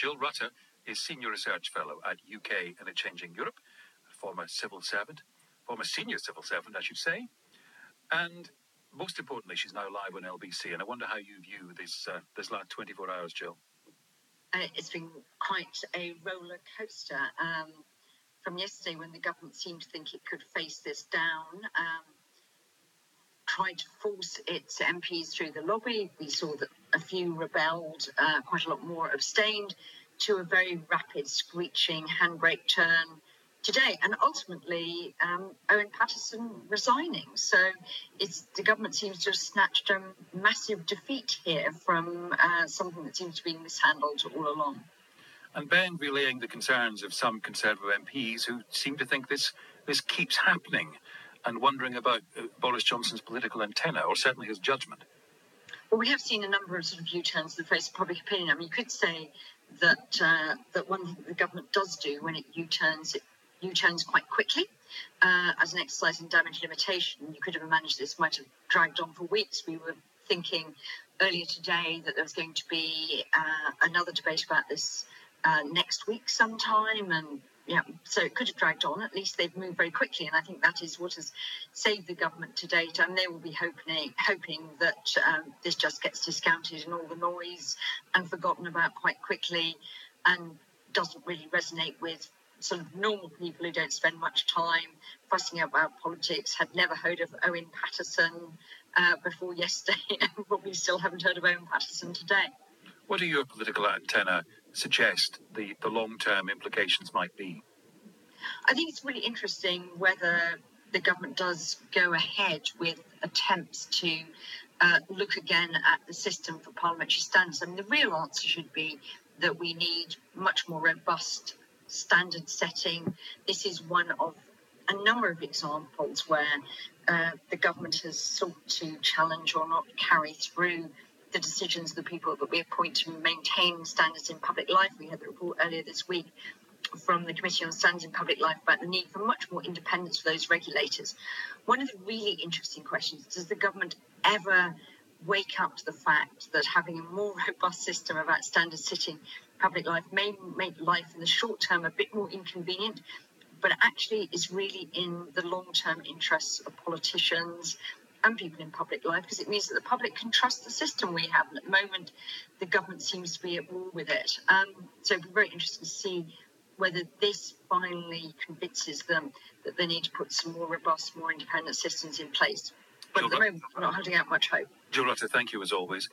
Jill Rutter is Senior Research Fellow at UK in a Changing Europe, a former civil servant, former senior civil servant, I should say. And most importantly, she's now live on LBC. And I wonder how you view this, uh, this last 24 hours, Jill. Uh, it's been quite a roller coaster. Um, from yesterday, when the government seemed to think it could face this down, um, tried to force its MPs through the lobby. We saw that a few rebelled, uh, quite a lot more abstained, to a very rapid, screeching handbrake turn today, and ultimately um, Owen Paterson resigning. So it's the government seems to have snatched a massive defeat here from uh, something that seems to be mishandled all along. And Ben relaying the concerns of some Conservative MPs who seem to think this this keeps happening and wondering about uh, Boris Johnson's political antenna, or certainly his judgment. Well, we have seen a number of sort of U-turns in the face of public opinion. I mean, you could say that uh, that one thing the government does do when it U-turns, it U-turns quite quickly. Uh, as an exercise in damage limitation, you could have managed this might have dragged on for weeks. We were thinking earlier today that there was going to be uh, another debate about this uh, next week sometime, and yeah, so it could have dragged on. At least they've moved very quickly, and I think that is what has saved the government to date. And they will be hoping hoping that um, this just gets discounted and all the noise and forgotten about quite quickly, and doesn't really resonate with sort of normal people who don't spend much time fussing about politics. Had never heard of Owen Paterson uh, before yesterday, and probably still haven't heard of Owen Paterson today. What are your political antenna suggest the, the long term implications might be? I think it's really interesting whether the government does go ahead with attempts to uh, look again at the system for parliamentary standards. I mean, the real answer should be that we need much more robust standard setting. This is one of a number of examples where uh, the government has sought to challenge or not carry through the decisions of the people that we appoint to maintain standards in public life. We had the report earlier this week from the Committee on Standards in Public Life about the need for much more independence for those regulators. One of the really interesting questions does the government ever wake up to the fact that having a more robust system about standard sitting public life may make life in the short term a bit more inconvenient, but actually is really in the long term interests of politicians and people in public life because it means that the public can trust the system we have. And at the moment, the government seems to be at war with it. Um, so it'll be very interesting to see whether this finally convinces them that they need to put some more robust, more independent systems in place. But at the moment, we're not holding out much hope. Jill thank you as always.